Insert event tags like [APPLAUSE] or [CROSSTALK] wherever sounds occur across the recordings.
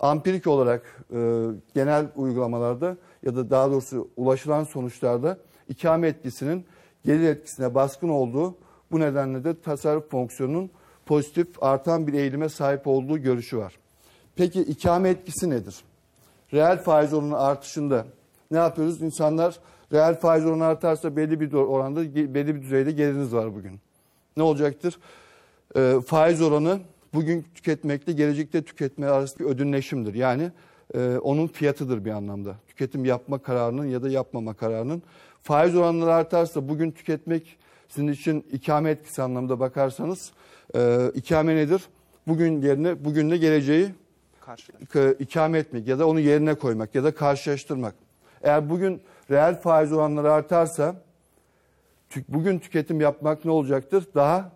ampirik olarak e, genel uygulamalarda ya da daha doğrusu ulaşılan sonuçlarda ikame etkisinin gelir etkisine baskın olduğu bu nedenle de tasarruf fonksiyonunun pozitif artan bir eğilime sahip olduğu görüşü var. Peki ikame etkisi nedir? Reel faiz oranı artışında ne yapıyoruz? İnsanlar reel faiz oranı artarsa belli bir oranda belli bir düzeyde geliriniz var bugün. Ne olacaktır? E, faiz oranı bugün tüketmekle gelecekte tüketme arasında bir ödünleşimdir. Yani e, onun fiyatıdır bir anlamda. Tüketim yapma kararının ya da yapmama kararının. Faiz oranları artarsa bugün tüketmek sizin için ikame etkisi anlamda bakarsanız e, ikame nedir? Bugün yerine bugünle geleceği ikame etmek ya da onu yerine koymak ya da karşılaştırmak. Eğer bugün reel faiz oranları artarsa bugün tüketim yapmak ne olacaktır? Daha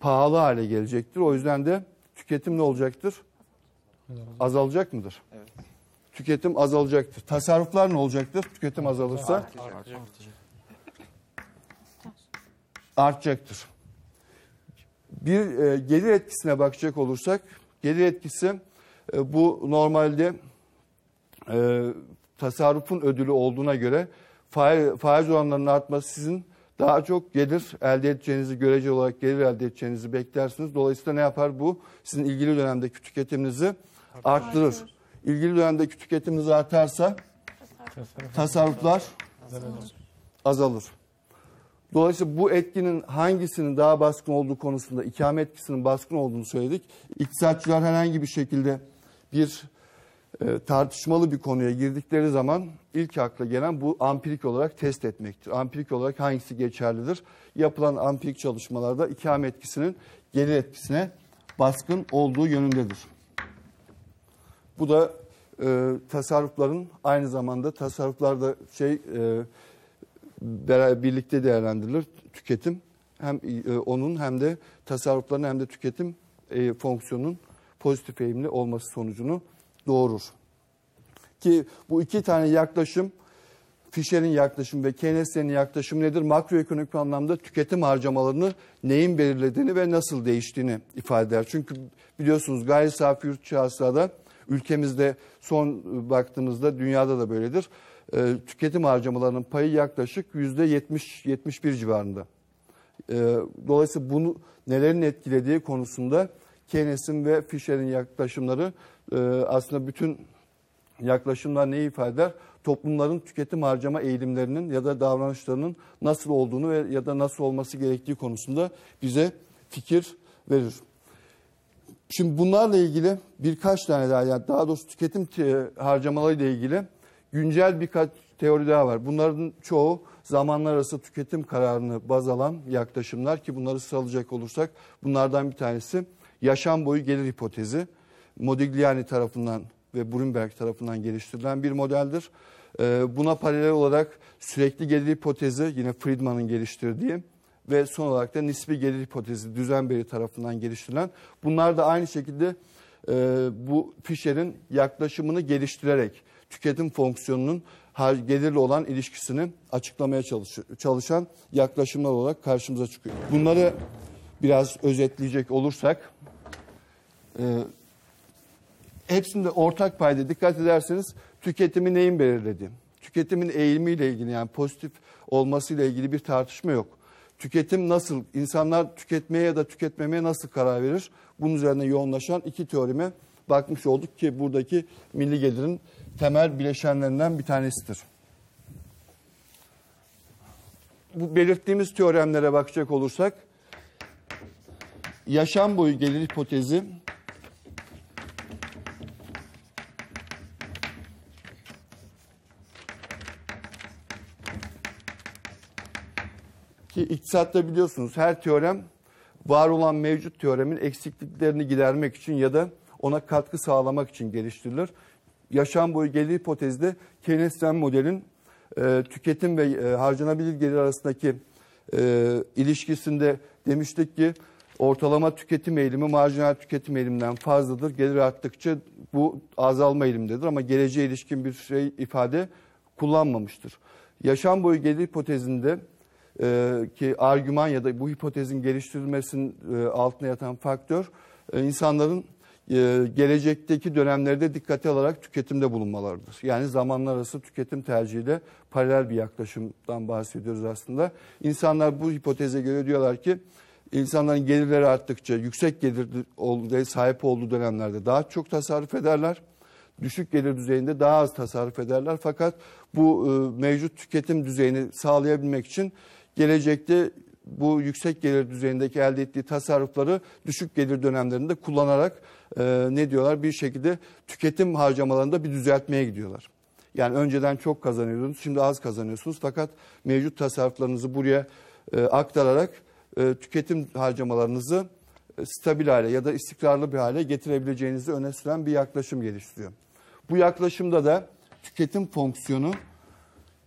Pahalı hale gelecektir. O yüzden de tüketim ne olacaktır? Azalacak mıdır? Evet. Tüketim azalacaktır. Tasarruflar ne olacaktır? Tüketim azalırsa artacak. artacaktır. Bir e, gelir etkisine bakacak olursak, gelir etkisi e, bu normalde e, tasarrufun ödülü olduğuna göre faiz, faiz oranlarının artması sizin daha çok gelir elde edeceğinizi, görece olarak gelir elde edeceğinizi beklersiniz. Dolayısıyla ne yapar bu? Sizin ilgili dönemdeki tüketiminizi arttırır. İlgili dönemdeki tüketiminiz artarsa tasarruflar azalır. Dolayısıyla bu etkinin hangisinin daha baskın olduğu konusunda ikame etkisinin baskın olduğunu söyledik. İktisatçılar herhangi bir şekilde bir tartışmalı bir konuya girdikleri zaman ilk akla gelen bu ampirik olarak test etmektir. Ampirik olarak hangisi geçerlidir? Yapılan ampirik çalışmalarda ikame etkisinin gelir etkisine baskın olduğu yönündedir. Bu da e, tasarrufların aynı zamanda tasarruflarda şey e, birlikte değerlendirilir. Tüketim hem e, onun hem de tasarrufların hem de tüketim e, fonksiyonunun pozitif eğimli olması sonucunu doğurur. Ki bu iki tane yaklaşım Fisher'in yaklaşımı ve Keynes'in yaklaşımı nedir? Makroekonomik anlamda tüketim harcamalarını neyin belirlediğini ve nasıl değiştiğini ifade eder. Çünkü biliyorsunuz gayri safi yurt hasılada ülkemizde son baktığımızda dünyada da böyledir. E, tüketim harcamalarının payı yaklaşık yüzde 70-71 civarında. E, dolayısıyla bunu nelerin etkilediği konusunda Keynes'in ve Fisher'in yaklaşımları aslında bütün yaklaşımlar neyi ifade eder? Toplumların tüketim harcama eğilimlerinin ya da davranışlarının nasıl olduğunu ve ya da nasıl olması gerektiği konusunda bize fikir verir. Şimdi bunlarla ilgili birkaç tane daha yani daha doğrusu tüketim harcamaları ile ilgili güncel birkaç teori daha var. Bunların çoğu zamanlar arası tüketim kararını baz alan yaklaşımlar ki bunları sıralayacak olursak bunlardan bir tanesi yaşam boyu gelir hipotezi. Modigliani tarafından ve Bloomberg tarafından geliştirilen bir modeldir. Ee, buna paralel olarak sürekli gelir hipotezi yine Friedman'ın geliştirdiği ve son olarak da nispi gelir hipotezi Düzenberi tarafından geliştirilen. Bunlar da aynı şekilde e, bu Fisher'in yaklaşımını geliştirerek tüketim fonksiyonunun gelirle olan ilişkisini açıklamaya çalışan yaklaşımlar olarak karşımıza çıkıyor. Bunları biraz özetleyecek olursak e, hepsinde ortak payda dikkat ederseniz tüketimi neyin belirledi? Tüketimin eğilimiyle ilgili yani pozitif olmasıyla ilgili bir tartışma yok. Tüketim nasıl, insanlar tüketmeye ya da tüketmemeye nasıl karar verir? Bunun üzerine yoğunlaşan iki teorime bakmış olduk ki buradaki milli gelirin temel bileşenlerinden bir tanesidir. Bu belirttiğimiz teoremlere bakacak olursak yaşam boyu gelir hipotezi Ki iktisatta biliyorsunuz her teorem var olan mevcut teoremin eksikliklerini gidermek için ya da ona katkı sağlamak için geliştirilir. Yaşam boyu gelir hipotezde Keynesyen modelin e, tüketim ve e, harcanabilir gelir arasındaki e, ilişkisinde demiştik ki ortalama tüketim eğilimi marjinal tüketim eğiliminden fazladır. Gelir arttıkça bu azalma eğilimindedir ama geleceğe ilişkin bir şey ifade kullanmamıştır. Yaşam boyu gelir hipotezinde e, ki argüman ya da bu hipotezin geliştirilmesinin e, altına yatan faktör e, insanların e, gelecekteki dönemlerde dikkate alarak tüketimde bulunmalarıdır. Yani zamanlar arası tüketim tercihiyle paralel bir yaklaşımdan bahsediyoruz aslında. İnsanlar bu hipoteze göre diyorlar ki insanların gelirleri arttıkça yüksek gelir sahip olduğu dönemlerde daha çok tasarruf ederler. Düşük gelir düzeyinde daha az tasarruf ederler. Fakat bu e, mevcut tüketim düzeyini sağlayabilmek için gelecekte bu yüksek gelir düzeyindeki elde ettiği tasarrufları düşük gelir dönemlerinde kullanarak e, ne diyorlar bir şekilde tüketim harcamalarında bir düzeltmeye gidiyorlar. Yani önceden çok kazanıyordunuz şimdi az kazanıyorsunuz fakat mevcut tasarruflarınızı buraya e, aktararak e, tüketim harcamalarınızı e, stabil hale ya da istikrarlı bir hale getirebileceğinizi öne süren bir yaklaşım geliştiriyor. Bu yaklaşımda da tüketim fonksiyonu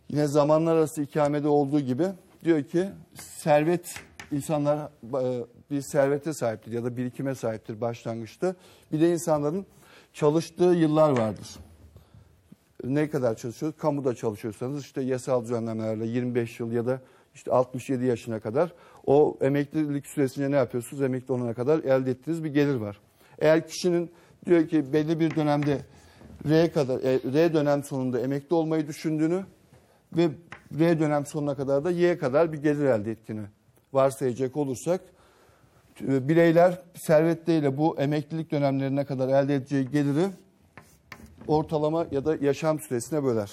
yine zamanlar arası ikamede olduğu gibi diyor ki servet insanlar e, bir servete sahiptir ya da birikime sahiptir başlangıçta. Bir de insanların çalıştığı yıllar vardır. Ne kadar çalışıyoruz? Kamuda çalışıyorsanız işte yasal düzenlemelerle 25 yıl ya da işte 67 yaşına kadar o emeklilik süresince ne yapıyorsunuz? Emekli olana kadar elde ettiğiniz bir gelir var. Eğer kişinin diyor ki belli bir dönemde R kadar e, R dönem sonunda emekli olmayı düşündüğünü ve R dönem sonuna kadar da Y kadar bir gelir elde ettiğini varsayacak olursak e, bireyler servetleriyle bu emeklilik dönemlerine kadar elde edeceği geliri ortalama ya da yaşam süresine böler.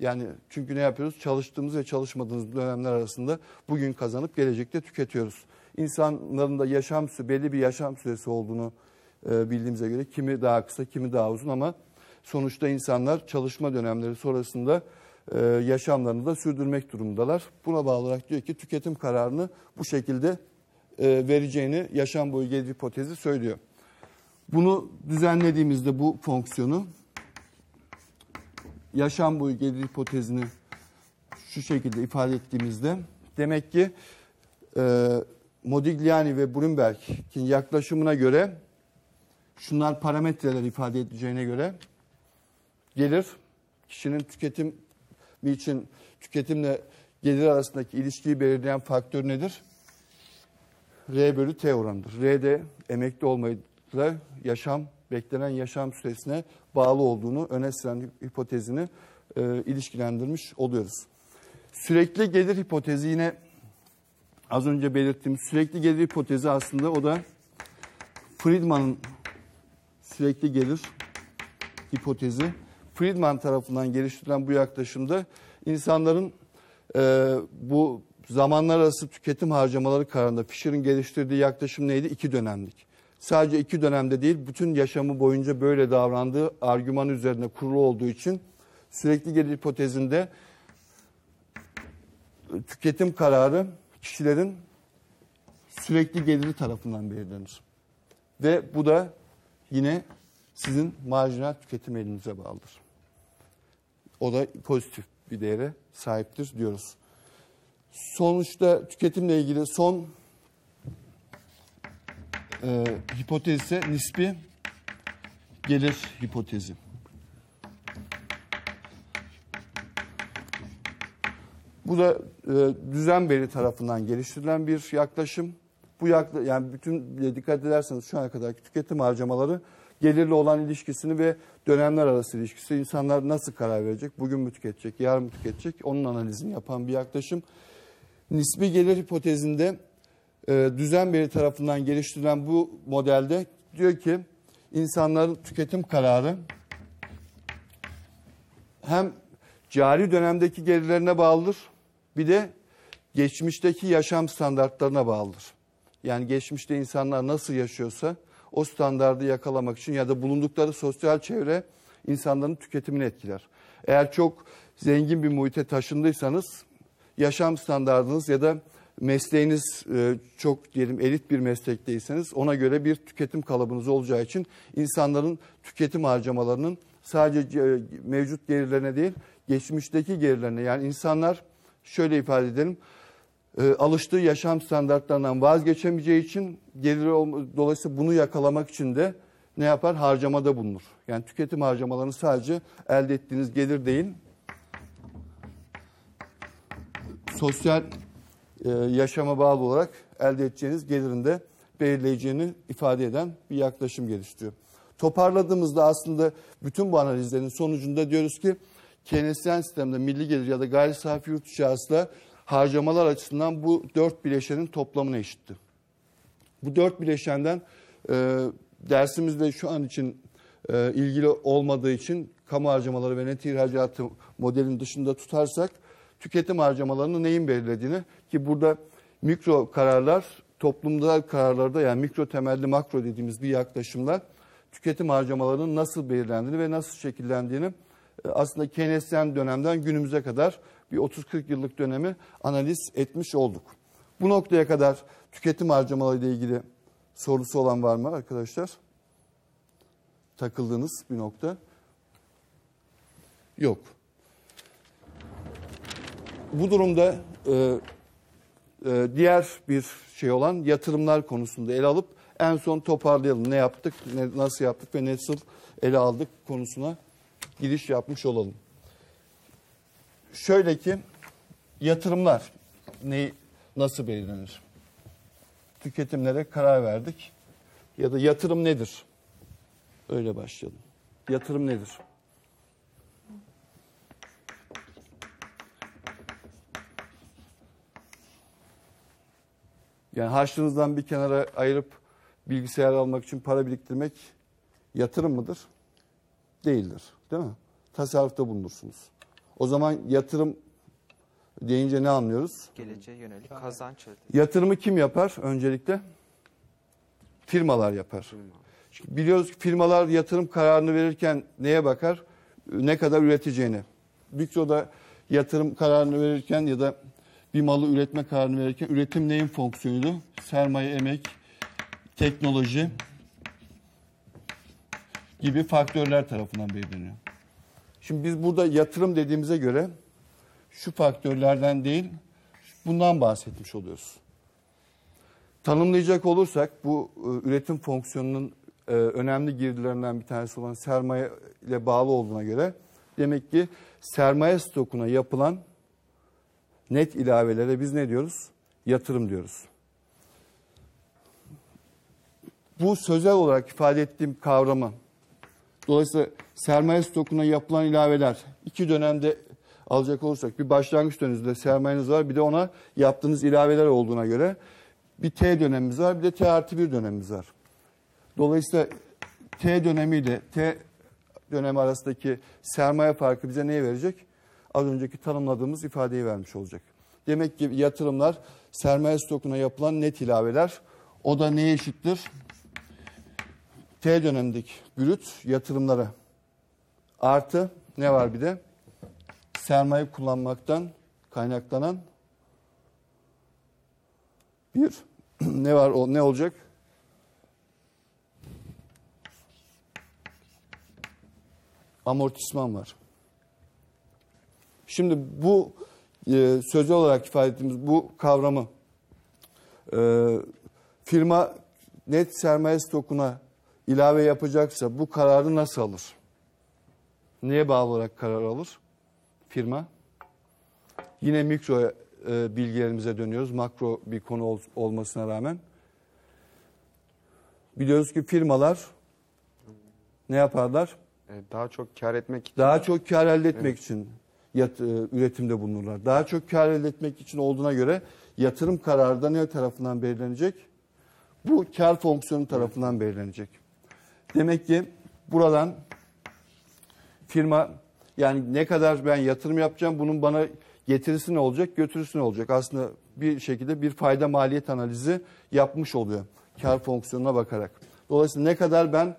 Yani çünkü ne yapıyoruz? Çalıştığımız ve çalışmadığımız dönemler arasında bugün kazanıp gelecekte tüketiyoruz. İnsanların da yaşam süresi, belli bir yaşam süresi olduğunu e, bildiğimize göre kimi daha kısa, kimi daha uzun ama sonuçta insanlar çalışma dönemleri sonrasında e, yaşamlarını da sürdürmek durumundalar. Buna bağlı olarak diyor ki tüketim kararını bu şekilde e, vereceğini yaşam boyu gelir hipotezi söylüyor. Bunu düzenlediğimizde bu fonksiyonu yaşam boyu gelir hipotezini şu şekilde ifade ettiğimizde demek ki e, Modigliani ve Brunberg'in yaklaşımına göre şunlar parametreler ifade edeceğine göre gelir kişinin tüketim için tüketimle gelir arasındaki ilişkiyi belirleyen faktör nedir? R bölü T oranıdır. R de emekli olmayla yaşam, beklenen yaşam süresine bağlı olduğunu öne süren hipotezini e, ilişkilendirmiş oluyoruz. Sürekli gelir hipotezi yine az önce belirttiğim sürekli gelir hipotezi aslında o da Friedman'ın sürekli gelir hipotezi. Friedman tarafından geliştirilen bu yaklaşımda insanların e, bu zamanlar arası tüketim harcamaları kararında Fisher'ın geliştirdiği yaklaşım neydi? İki dönemlik. Sadece iki dönemde değil, bütün yaşamı boyunca böyle davrandığı argüman üzerine kurulu olduğu için sürekli gelir hipotezinde tüketim kararı kişilerin sürekli geliri tarafından belirlenir. Ve bu da yine sizin marjinal tüketim elinize bağlıdır. O da pozitif bir değere sahiptir diyoruz. Sonuçta tüketimle ilgili son e, hipotez ise nispi gelir hipotezi. Bu da e, Düzenberi tarafından geliştirilen bir yaklaşım. Bu yakla, yani bütün dikkat ederseniz şu ana kadarki tüketim harcamaları gelirle olan ilişkisini ve dönemler arası ilişkisi insanlar nasıl karar verecek? Bugün mü tüketecek, yarın mı tüketecek? Onun analizini yapan bir yaklaşım. Nispi gelir hipotezinde e, düzen beri tarafından geliştirilen bu modelde diyor ki insanların tüketim kararı hem cari dönemdeki gelirlerine bağlıdır bir de geçmişteki yaşam standartlarına bağlıdır. Yani geçmişte insanlar nasıl yaşıyorsa o standardı yakalamak için ya da bulundukları sosyal çevre insanların tüketimini etkiler. Eğer çok zengin bir muhite taşındıysanız yaşam standartınız ya da mesleğiniz e, çok diyelim elit bir meslekteyseniz ona göre bir tüketim kalıbınız olacağı için insanların tüketim harcamalarının sadece e, mevcut gelirlerine değil geçmişteki gelirlerine yani insanlar şöyle ifade edelim e, alıştığı yaşam standartlarından vazgeçemeyeceği için gelir dolayısıyla bunu yakalamak için de ne yapar? Harcamada bulunur. Yani tüketim harcamalarını sadece elde ettiğiniz gelir değil, sosyal e, yaşama bağlı olarak elde edeceğiniz gelirin de belirleyeceğini ifade eden bir yaklaşım geliştiriyor. Toparladığımızda aslında bütün bu analizlerin sonucunda diyoruz ki keynesiyen sistemde milli gelir ya da gayri safi yurt içi hasıla harcamalar açısından bu dört bileşenin toplamına eşittir. Bu dört bileşenden e, dersimizde şu an için e, ilgili olmadığı için kamu harcamaları ve net ihracatı modelin dışında tutarsak tüketim harcamalarını neyin belirlediğini ki burada mikro kararlar toplumsal kararlarda yani mikro temelli makro dediğimiz bir yaklaşımla tüketim harcamalarının nasıl belirlendiğini ve nasıl şekillendiğini aslında Keynesyen dönemden günümüze kadar bir 30-40 yıllık dönemi analiz etmiş olduk. Bu noktaya kadar tüketim harcamaları ile ilgili sorusu olan var mı arkadaşlar? Takıldığınız bir nokta. Yok. Bu durumda e, e, diğer bir şey olan yatırımlar konusunda ele alıp en son toparlayalım. Ne yaptık, ne, nasıl yaptık ve nasıl ele aldık konusuna giriş yapmış olalım. Şöyle ki yatırımlar ne, nasıl belirlenir? Tüketimlere karar verdik. Ya da yatırım nedir? Öyle başlayalım. Yatırım nedir? Yani harçlığınızdan bir kenara ayırıp bilgisayar almak için para biriktirmek yatırım mıdır? Değildir. Değil mi? Tasarrufta bulunursunuz. O zaman yatırım deyince ne anlıyoruz? Geleceğe yönelik kazanç. Yatırımı kim yapar öncelikle? Firmalar yapar. Çünkü biliyoruz ki firmalar yatırım kararını verirken neye bakar? Ne kadar üreteceğine. Mikroda yatırım kararını verirken ya da bir malı üretme kararını verirken üretim neyin fonksiyonuydu? Sermaye, emek, teknoloji gibi faktörler tarafından belirleniyor. Şimdi biz burada yatırım dediğimize göre şu faktörlerden değil bundan bahsetmiş oluyoruz. Tanımlayacak olursak bu e, üretim fonksiyonunun e, önemli girdilerinden bir tanesi olan sermaye ile bağlı olduğuna göre demek ki sermaye stokuna yapılan net ilavelere biz ne diyoruz? Yatırım diyoruz. Bu sözel olarak ifade ettiğim kavramı dolayısıyla sermaye stokuna yapılan ilaveler iki dönemde alacak olursak bir başlangıç döneminde sermayeniz var bir de ona yaptığınız ilaveler olduğuna göre bir T dönemimiz var bir de T artı bir dönemimiz var. Dolayısıyla T dönemiyle T dönemi arasındaki sermaye farkı bize neyi verecek? Az önceki tanımladığımız ifadeyi vermiş olacak. Demek ki yatırımlar sermaye stokuna yapılan net ilaveler. O da neye eşittir? T dönemindeki brüt yatırımlara artı ne var bir de? Sermaye kullanmaktan kaynaklanan bir [CLEARS THROAT] ne var o ne olacak? Amortisman var. Şimdi bu e, sözlü olarak ifade ettiğimiz bu kavramı e, firma net sermaye stokuna ilave yapacaksa bu kararı nasıl alır? Neye bağlı olarak karar alır? Firma. Yine mikro e, bilgilerimize dönüyoruz. Makro bir konu ol, olmasına rağmen. Biliyoruz ki firmalar ne yaparlar? E, Daha çok kar etmek için Daha çok kar elde etmek için yat, e, üretimde bulunurlar. Daha çok kar elde etmek için olduğuna göre yatırım kararı da ne tarafından belirlenecek? Bu kar fonksiyonu tarafından belirlenecek. Demek ki buradan firma yani ne kadar ben yatırım yapacağım bunun bana getirisi ne olacak, götürüsü ne olacak? Aslında bir şekilde bir fayda maliyet analizi yapmış oluyor kar fonksiyonuna bakarak. Dolayısıyla ne kadar ben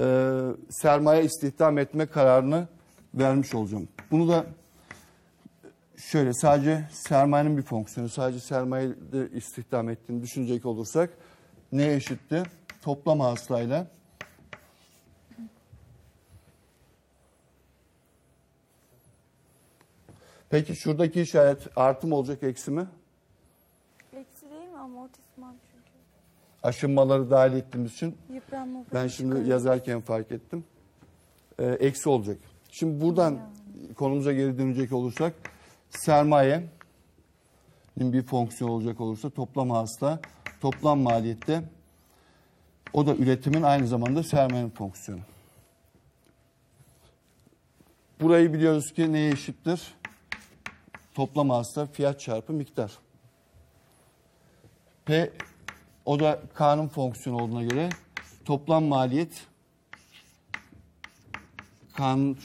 e, sermaye istihdam etme kararını vermiş olacağım. Bunu da şöyle sadece sermayenin bir fonksiyonu, sadece sermaye istihdam ettiğini düşünecek olursak ne eşitti? Toplam hasılayla Peki şuradaki işaret artı mı olacak eksi mi? Eksi değil mi amortisman çünkü. Aşınmaları dahil ettiğimiz için Yıpranma. ben şimdi yazarken fark ettim. Ee, eksi olacak. Şimdi buradan konumuza geri dönecek olursak sermaye bir fonksiyon olacak olursa toplam hasıla toplam maliyette O da üretimin aynı zamanda sermayenin fonksiyonu. Burayı biliyoruz ki neye eşittir? Toplam hasıla fiyat çarpı miktar. P o da K'nın fonksiyonu olduğuna göre toplam maliyet K'nın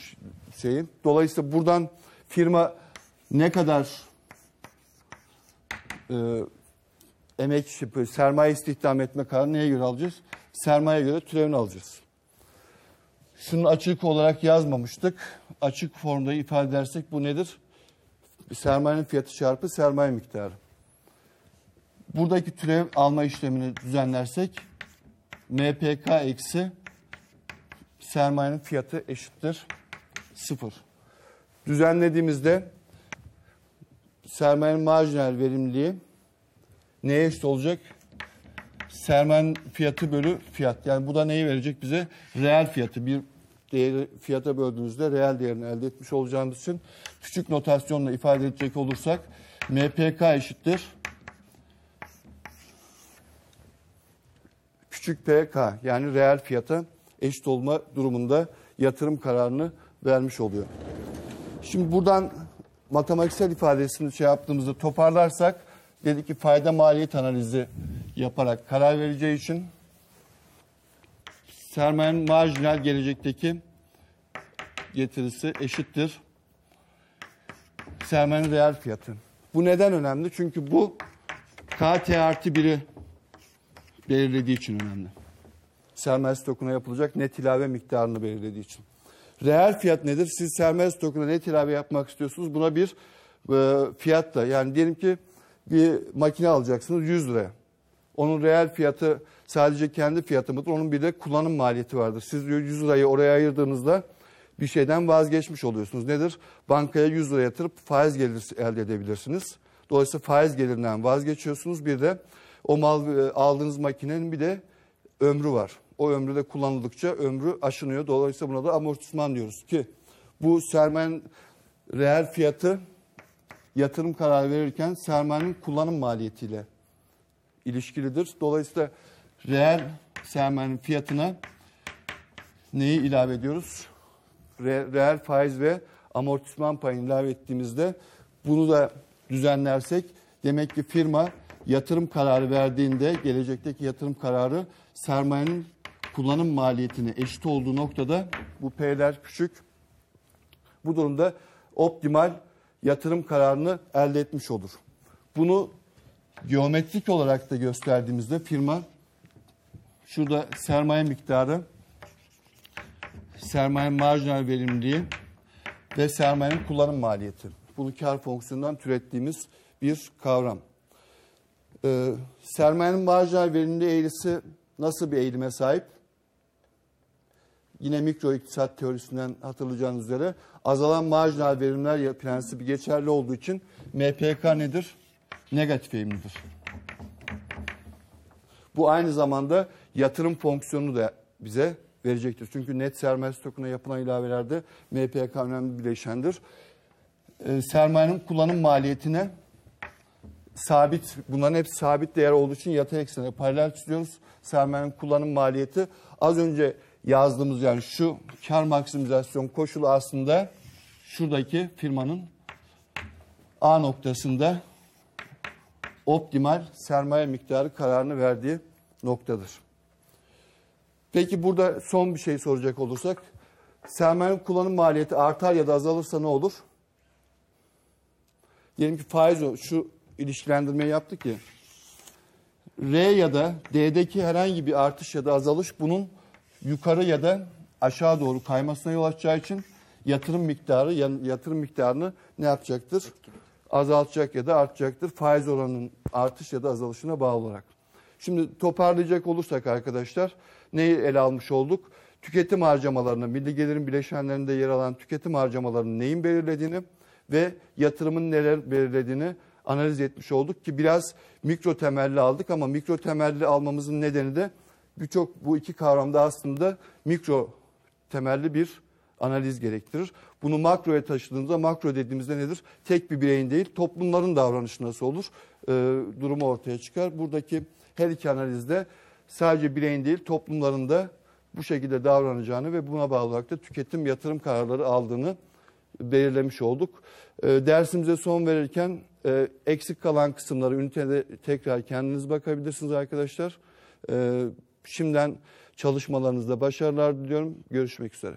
şeyi. Dolayısıyla buradan firma ne kadar e, emek sermaye istihdam etme kararını neye göre alacağız? Sermaye göre türevini alacağız. Şunu açık olarak yazmamıştık. Açık formda ifade edersek bu nedir? Sermayenin fiyatı çarpı sermaye miktarı. Buradaki türev alma işlemini düzenlersek MPK eksi sermayenin fiyatı eşittir sıfır. Düzenlediğimizde sermayenin marjinal verimliliği neye eşit olacak? Sermayenin fiyatı bölü fiyat. Yani bu da neyi verecek bize? Reel fiyatı. Bir değeri fiyata böldüğünüzde reel değerini elde etmiş olacağımız için küçük notasyonla ifade edecek olursak MPK eşittir. Küçük PK yani reel fiyata eşit olma durumunda yatırım kararını vermiş oluyor. Şimdi buradan matematiksel ifadesini şey yaptığımızda toparlarsak dedik ki fayda maliyet analizi yaparak karar vereceği için sermayenin marjinal gelecekteki getirisi eşittir sermayenin reel fiyatı. Bu neden önemli? Çünkü bu KT artı 1'i belirlediği için önemli. Sermaye stokuna yapılacak net ilave miktarını belirlediği için. Reel fiyat nedir? Siz sermaye stokuna net ilave yapmak istiyorsunuz. Buna bir e, fiyat da yani diyelim ki bir makine alacaksınız 100 liraya. Onun reel fiyatı sadece kendi fiyatı mıdır? Onun bir de kullanım maliyeti vardır. Siz 100 lirayı oraya ayırdığınızda bir şeyden vazgeçmiş oluyorsunuz. Nedir? Bankaya 100 lira yatırıp faiz geliri elde edebilirsiniz. Dolayısıyla faiz gelirinden vazgeçiyorsunuz. Bir de o mal e, aldığınız makinenin bir de ömrü var. O ömrü de kullanıldıkça ömrü aşınıyor. Dolayısıyla buna da amortisman diyoruz ki bu sermayenin reel fiyatı yatırım kararı verirken sermayenin kullanım maliyetiyle ilişkilidir. Dolayısıyla reel sermayenin fiyatına neyi ilave ediyoruz? Re, reel faiz ve amortisman payını ilave ettiğimizde bunu da düzenlersek demek ki firma yatırım kararı verdiğinde gelecekteki yatırım kararı sermayenin kullanım maliyetine eşit olduğu noktada bu P'ler küçük. Bu durumda optimal yatırım kararını elde etmiş olur. Bunu geometrik olarak da gösterdiğimizde firma şurada sermaye miktarı, sermaye marjinal verimliliği ve sermayenin kullanım maliyeti. Bunu kar fonksiyonundan türettiğimiz bir kavram. Ee, sermayenin marjinal verimliliği eğrisi nasıl bir eğilime sahip? Yine mikro iktisat teorisinden hatırlayacağınız üzere azalan marjinal verimler prensibi geçerli olduğu için MPK nedir? Negatif eğimlidir. Bu aynı zamanda yatırım fonksiyonu da bize verecektir. Çünkü net sermaye stokuna yapılan ilavelerde MPK önemli bileşendir. Ee, sermayenin kullanım maliyetine sabit, bunların hepsi sabit değer olduğu için yatay eksene paralel çiziyoruz. Sermayenin kullanım maliyeti az önce yazdığımız yani şu kar maksimizasyon koşulu aslında şuradaki firmanın A noktasında optimal sermaye miktarı kararını verdiği noktadır. Peki burada son bir şey soracak olursak sermayenin kullanım maliyeti artar ya da azalırsa ne olur? Diyelim ki faiz o. Şu ilişkilendirmeyi yaptık ya. R ya da D'deki herhangi bir artış ya da azalış bunun yukarı ya da aşağı doğru kaymasına yol açacağı için yatırım miktarı yatırım miktarını ne yapacaktır? Azaltacak ya da artacaktır. Faiz oranının artış ya da azalışına bağlı olarak. Şimdi toparlayacak olursak arkadaşlar neyi ele almış olduk? Tüketim harcamalarını, milli gelirin bileşenlerinde yer alan tüketim harcamalarının neyin belirlediğini ve yatırımın neler belirlediğini analiz etmiş olduk ki biraz mikro temelli aldık ama mikro temelli almamızın nedeni de birçok bu iki kavramda aslında mikro temelli bir analiz gerektirir. Bunu makroya taşıdığımızda makro dediğimizde nedir? Tek bir bireyin değil toplumların davranışı nasıl olur? Ee, durumu ortaya çıkar. Buradaki her iki analizde sadece bireyin değil toplumların da bu şekilde davranacağını ve buna bağlı olarak da tüketim yatırım kararları aldığını belirlemiş olduk. E, Dersimize son verirken e, eksik kalan kısımları ünitede tekrar kendiniz bakabilirsiniz arkadaşlar. E, Şimdiden çalışmalarınızda başarılar diliyorum. Görüşmek üzere.